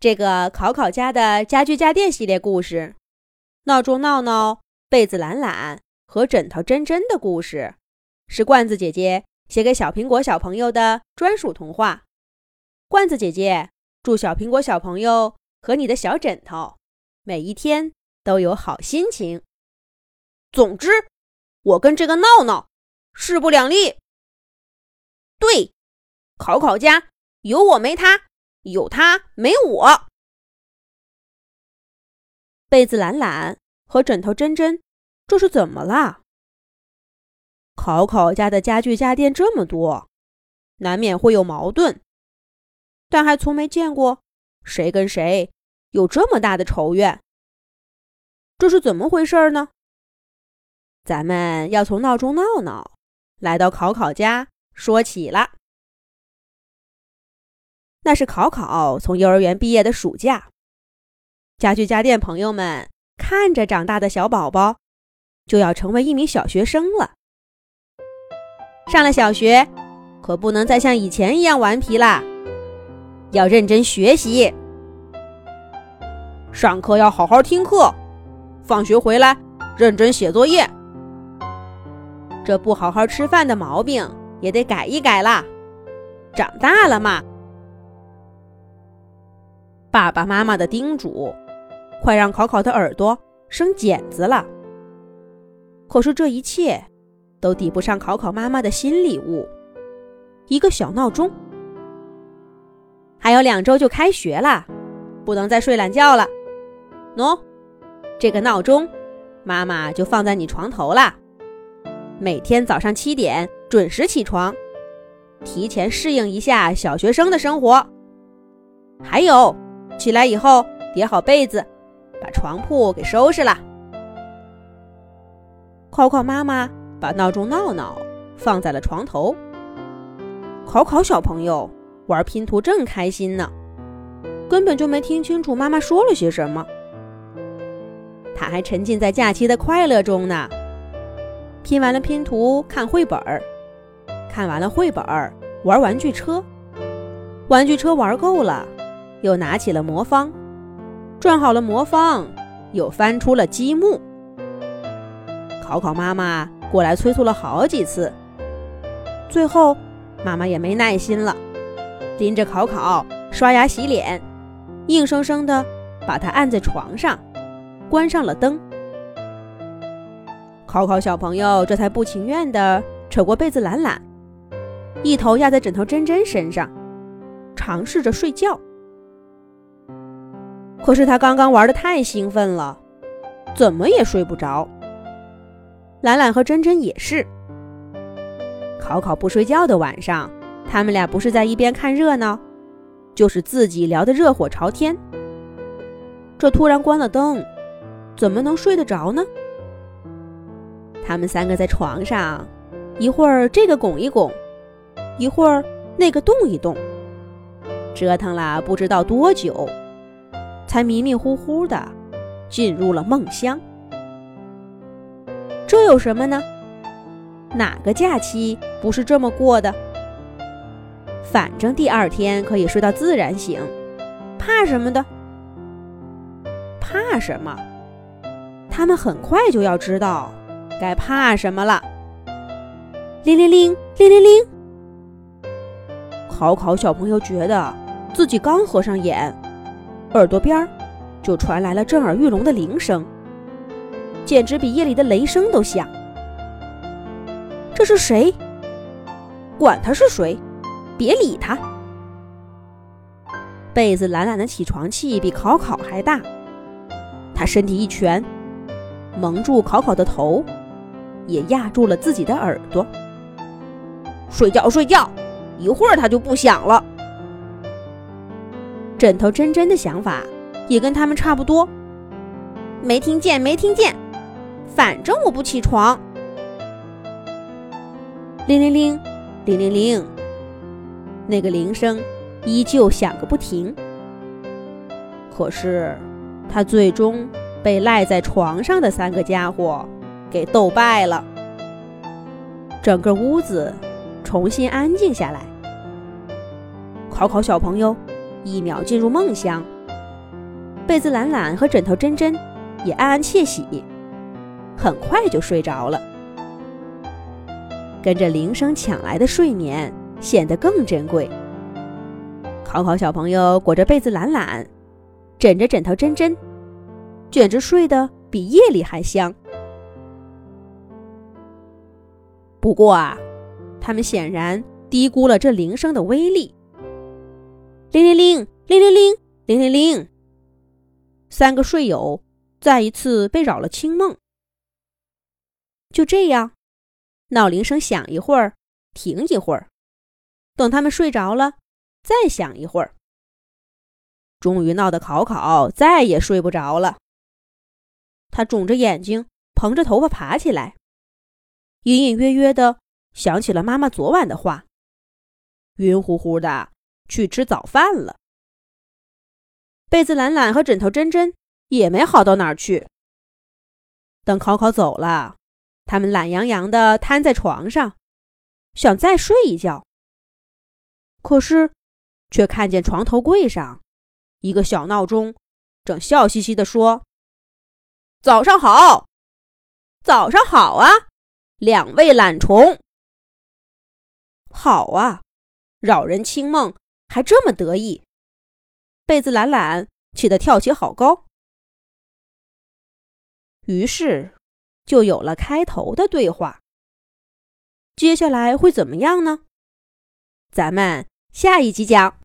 这个考考家的家具家电系列故事，闹钟闹闹、被子懒懒和枕头真真的故事，是罐子姐姐写给小苹果小朋友的专属童话。罐子姐姐祝小苹果小朋友和你的小枕头每一天都有好心情。总之，我跟这个闹闹势不两立。对，考考家有我没他。有他没我，被子懒懒和枕头真真，这是怎么了？考考家的家具家电这么多，难免会有矛盾，但还从没见过谁跟谁有这么大的仇怨。这是怎么回事呢？咱们要从闹钟闹闹来到考考家说起了。那是考考从幼儿园毕业的暑假，家具家电朋友们看着长大的小宝宝，就要成为一名小学生了。上了小学，可不能再像以前一样顽皮啦，要认真学习。上课要好好听课，放学回来认真写作业。这不好好吃饭的毛病也得改一改啦，长大了嘛。爸爸妈妈的叮嘱，快让考考的耳朵生茧子了。可是这一切都抵不上考考妈妈的新礼物——一个小闹钟。还有两周就开学了，不能再睡懒觉了。喏，这个闹钟，妈妈就放在你床头了。每天早上七点准时起床，提前适应一下小学生的生活。还有。起来以后叠好被子，把床铺给收拾了。考考妈妈把闹钟闹闹放在了床头。考考小朋友玩拼图正开心呢，根本就没听清楚妈妈说了些什么。他还沉浸在假期的快乐中呢。拼完了拼图，看绘本儿；看完了绘本儿，玩玩具车。玩具车玩够了。又拿起了魔方，转好了魔方，又翻出了积木。考考妈妈过来催促了好几次，最后妈妈也没耐心了，拎着考考刷牙洗脸，硬生生的把他按在床上，关上了灯。考考小朋友这才不情愿的扯过被子懒懒，一头压在枕头真真身上，尝试着睡觉。可是他刚刚玩的太兴奋了，怎么也睡不着。懒懒和珍珍也是。考考不睡觉的晚上，他们俩不是在一边看热闹，就是自己聊得热火朝天。这突然关了灯，怎么能睡得着呢？他们三个在床上，一会儿这个拱一拱，一会儿那个动一动，折腾了不知道多久。才迷迷糊糊的进入了梦乡。这有什么呢？哪个假期不是这么过的？反正第二天可以睡到自然醒，怕什么的？怕什么？他们很快就要知道该怕什么了。铃铃铃，铃铃铃！考考小朋友觉得自己刚合上眼。耳朵边儿就传来了震耳欲聋的铃声，简直比夜里的雷声都响。这是谁？管他是谁，别理他。被子懒懒的起床气比考考还大，他身体一蜷，蒙住考考的头，也压住了自己的耳朵。睡觉睡觉，一会儿他就不响了。枕头真真的想法也跟他们差不多，没听见，没听见，反正我不起床。铃铃铃，铃铃铃，那个铃声依旧响个不停。可是，他最终被赖在床上的三个家伙给斗败了。整个屋子重新安静下来。考考小朋友。一秒进入梦乡，被子懒懒和枕头真真也暗暗窃喜，很快就睡着了。跟着铃声抢来的睡眠显得更珍贵。考考小朋友裹着被子懒懒，枕着枕头真真，简直睡得比夜里还香。不过啊，他们显然低估了这铃声的威力。铃铃铃，铃铃铃，铃铃铃。三个睡友再一次被扰了清梦。就这样，闹铃声响一会儿，停一会儿，等他们睡着了，再响一会儿。终于闹得考考再也睡不着了。他肿着眼睛，蓬着头发爬起来，隐隐约约的想起了妈妈昨晚的话，晕乎乎的去吃早饭了。被子懒懒和枕头真真也没好到哪儿去。等考考走了，他们懒洋洋地瘫在床上，想再睡一觉。可是，却看见床头柜上一个小闹钟，正笑嘻嘻地说：“早上好，早上好啊，两位懒虫。好啊，扰人清梦，还这么得意。”被子懒懒气得跳起好高，于是就有了开头的对话。接下来会怎么样呢？咱们下一集讲。